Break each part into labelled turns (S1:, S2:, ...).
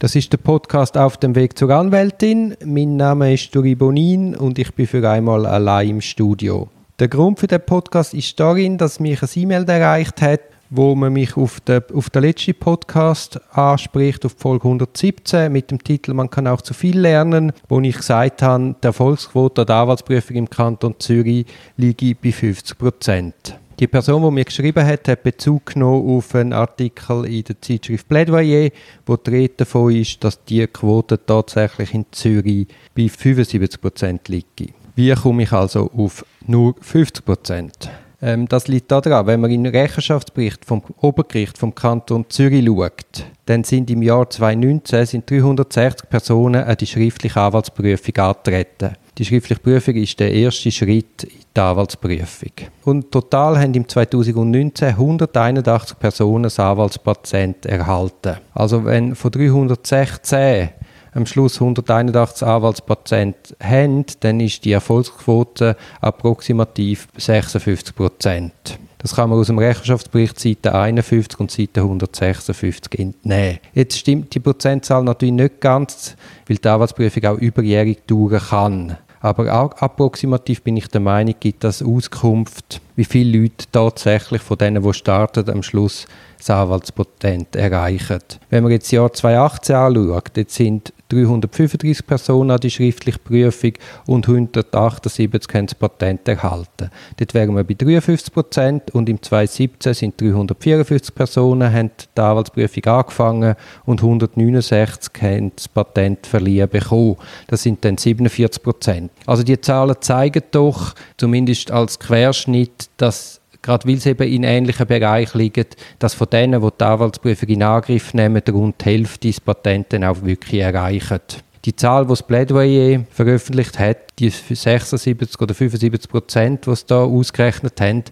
S1: Das ist der Podcast auf dem Weg zur Anwältin. Mein Name ist Duri Bonin und ich bin für einmal allein im Studio. Der Grund für den Podcast ist darin, dass mich ein E-Mail erreicht hat, wo man mich auf den, auf den letzten Podcast anspricht, auf Folge 117, mit dem Titel «Man kann auch zu viel lernen», wo ich gesagt habe, die Erfolgsquote der Anwaltsprüfung im Kanton Zürich liege bei 50 Prozent. Die Person, die mir geschrieben hat, hat Bezug genommen auf einen Artikel in der Zeitschrift Plädoyer, wo die Rede davon ist, dass die Quote tatsächlich in Zürich bei 75 Prozent liegt. Wie komme ich also auf nur 50 Prozent? Ähm, das liegt daran, wenn man in den Rechenschaftsbericht vom Obergericht vom Kanton Zürich schaut, dann sind im Jahr 2019 sind 360 Personen an die schriftliche Anwaltsprüfung angetreten. Die schriftliche Prüfung ist der erste Schritt in die Anwaltsprüfung. Und total haben im 2019 181 Personen das Anwaltspatent erhalten. Also wenn von 316 am Schluss 181 Anwaltspatienten haben, dann ist die Erfolgsquote approximativ 56 Prozent. Das kann man aus dem Rechenschaftsbericht Seite 51 und Seite 156 entnehmen. Jetzt stimmt die Prozentzahl natürlich nicht ganz, weil die Anwaltsprüfung auch überjährig dauern kann. Aber auch approximativ bin ich der Meinung, gibt das Auskunft, wie viele Leute tatsächlich von denen, die starten, am Schluss das Anwaltspatent erreichen. Wenn man jetzt das Jahr 2018 anschaut, jetzt sind 335 Personen an die schriftliche Prüfung und 178 haben das Patent erhalten. Dort wären wir bei 53 Prozent und im 2017 sind 354 Personen haben die Anwaltsprüfung angefangen und 169 haben das Patent verliehen bekommen. Das sind dann 47 Prozent. Also die Zahlen zeigen doch, zumindest als Querschnitt, dass gerade weil es eben in ähnlichen Bereichen liegt, dass von denen, die die Anwaltsprüfung in Angriff nehmen, rund die Hälfte das Patent dann auch wirklich erreichen. Die Zahl, die das Plädoyer veröffentlicht hat, die 76 oder 75 Prozent, die sie da ausgerechnet haben,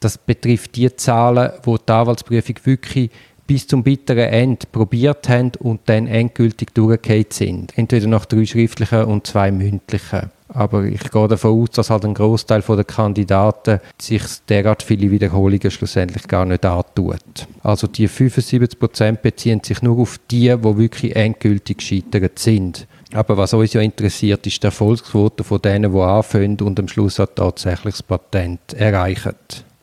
S1: das betrifft die Zahlen, wo die Anwaltsprüfung wirklich bis zum bitteren Ende probiert haben und dann endgültig durchgefallen sind. Entweder nach drei schriftlichen und zwei mündlichen. Aber ich gehe davon aus, dass halt ein Großteil der Kandidaten sich derart viele Wiederholungen schlussendlich gar nicht antut. Also die 75% beziehen sich nur auf die, die wirklich endgültig gescheitert sind. Aber was uns ja interessiert, ist die Erfolgsquote von denen, die anfangen und am Schluss auch tatsächlich das Patent erreichen.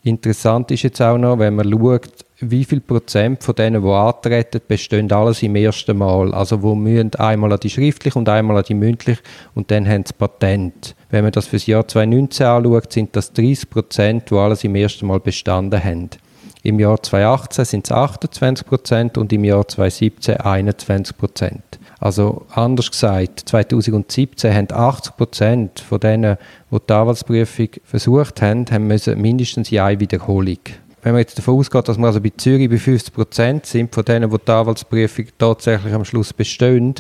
S1: Interessant ist jetzt auch noch, wenn man schaut, wie viel Prozent von denen, die antreten, bestehen alles im ersten Mal. Also wo müssen einmal an die schriftlich und einmal an die mündlich und dann haben sie Patent. Wenn man das für das Jahr 2019 anschaut, sind das 30 Prozent, die alles im ersten Mal bestanden haben. Im Jahr 2018 sind es 28 Prozent und im Jahr 2017 21 Prozent. Also anders gesagt, 2017 haben 80 Prozent von denen, die die Anwaltsprüfung versucht haben, haben müssen mindestens eine Wiederholung wenn man jetzt davon ausgeht, dass wir also bei Zürich bei 50 Prozent sind, von denen, die die Anwaltsprüfung tatsächlich am Schluss bestehen,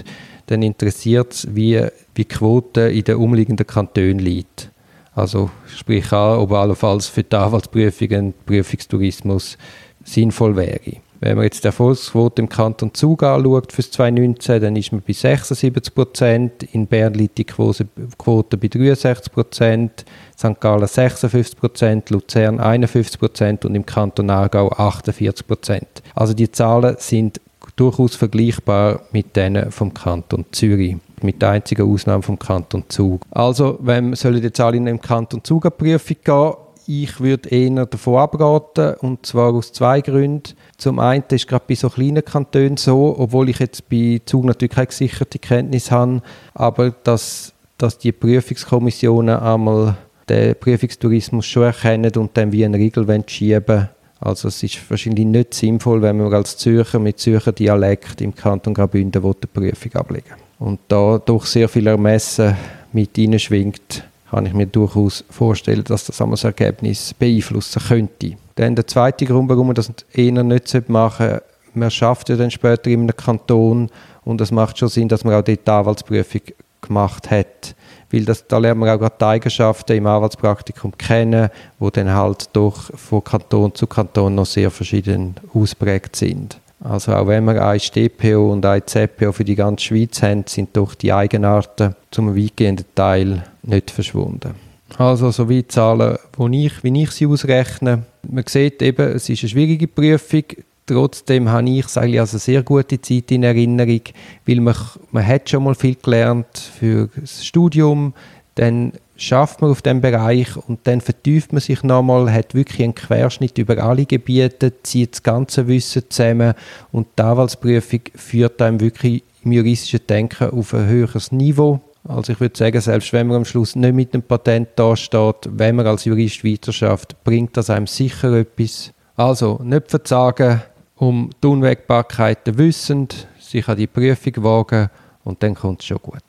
S1: dann interessiert es, wie, wie die Quote in den umliegenden Kantonen liegt. Also sprich an, ob allenfalls für die Anwaltsprüfung ein Prüfungstourismus sinnvoll wäre. Wenn man jetzt die Erfolgsquote im Kanton Zug anschaut für 2019, dann ist man bei 76 Prozent. In Bern liegt die Quote bei 63 Prozent, St. Gallen 56 Prozent, Luzern 51 Prozent und im Kanton Aargau 48 Prozent. Also die Zahlen sind durchaus vergleichbar mit denen vom Kanton Zürich mit der einzigen Ausnahme vom Kanton Zug. Also, wenn sollen die Zahlen im Kanton Zug eine Prüfung gehen, ich würde eher davon abraten, und zwar aus zwei Gründen. Zum einen ist gerade bei so kleinen Kantonen so, obwohl ich jetzt bei Zug natürlich keine gesicherte Kenntnis habe, aber dass, dass die Prüfungskommissionen einmal den Prüfungstourismus schon erkennen und dann wie eine Regel schieben. Also es ist wahrscheinlich nicht sinnvoll, wenn man als Zürcher mit Zürcher Dialekt im Kanton Graubünden die Prüfung ablegen. Und da doch sehr viel Ermessen mit schwingt, kann ich mir durchaus vorstellen, dass das das Ergebnis beeinflussen könnte. Dann der zweite Grund, warum man das eher nicht machen sollte, man schafft ja dann später in einem Kanton und es macht schon Sinn, dass man auch dort die Anwaltsprüfung gemacht hat. Weil das, da lernt man auch gerade die Eigenschaften im Anwaltspraktikum kennen, wo dann halt doch von Kanton zu Kanton noch sehr verschieden ausprägt sind. Also auch wenn wir ein DPO und ein ZPO für die ganze Schweiz haben, sind doch die Eigenarten zum weitgehenden Teil nicht verschwunden. Also so wie Zahlen, wo ich, wie ich sie ausrechne. Man sieht eben, es ist eine schwierige Prüfung. Trotzdem habe ich eigentlich also sehr gute Zeit in Erinnerung, weil man, man hat schon mal viel gelernt für das Studium, dann schafft man auf dem Bereich und dann vertieft man sich nochmal, hat wirklich einen Querschnitt über alle Gebiete, zieht das ganze Wissen zusammen und die Anwaltsprüfung führt einem wirklich im juristischen Denken auf ein höheres Niveau. Also ich würde sagen, selbst wenn man am Schluss nicht mit dem Patent dasteht, wenn man als Jurist weiterschafft, bringt das einem sicher etwas. Also nicht verzagen, um die Unwägbarkeiten wissend, sich an die Prüfung wagen und dann kommt es schon gut.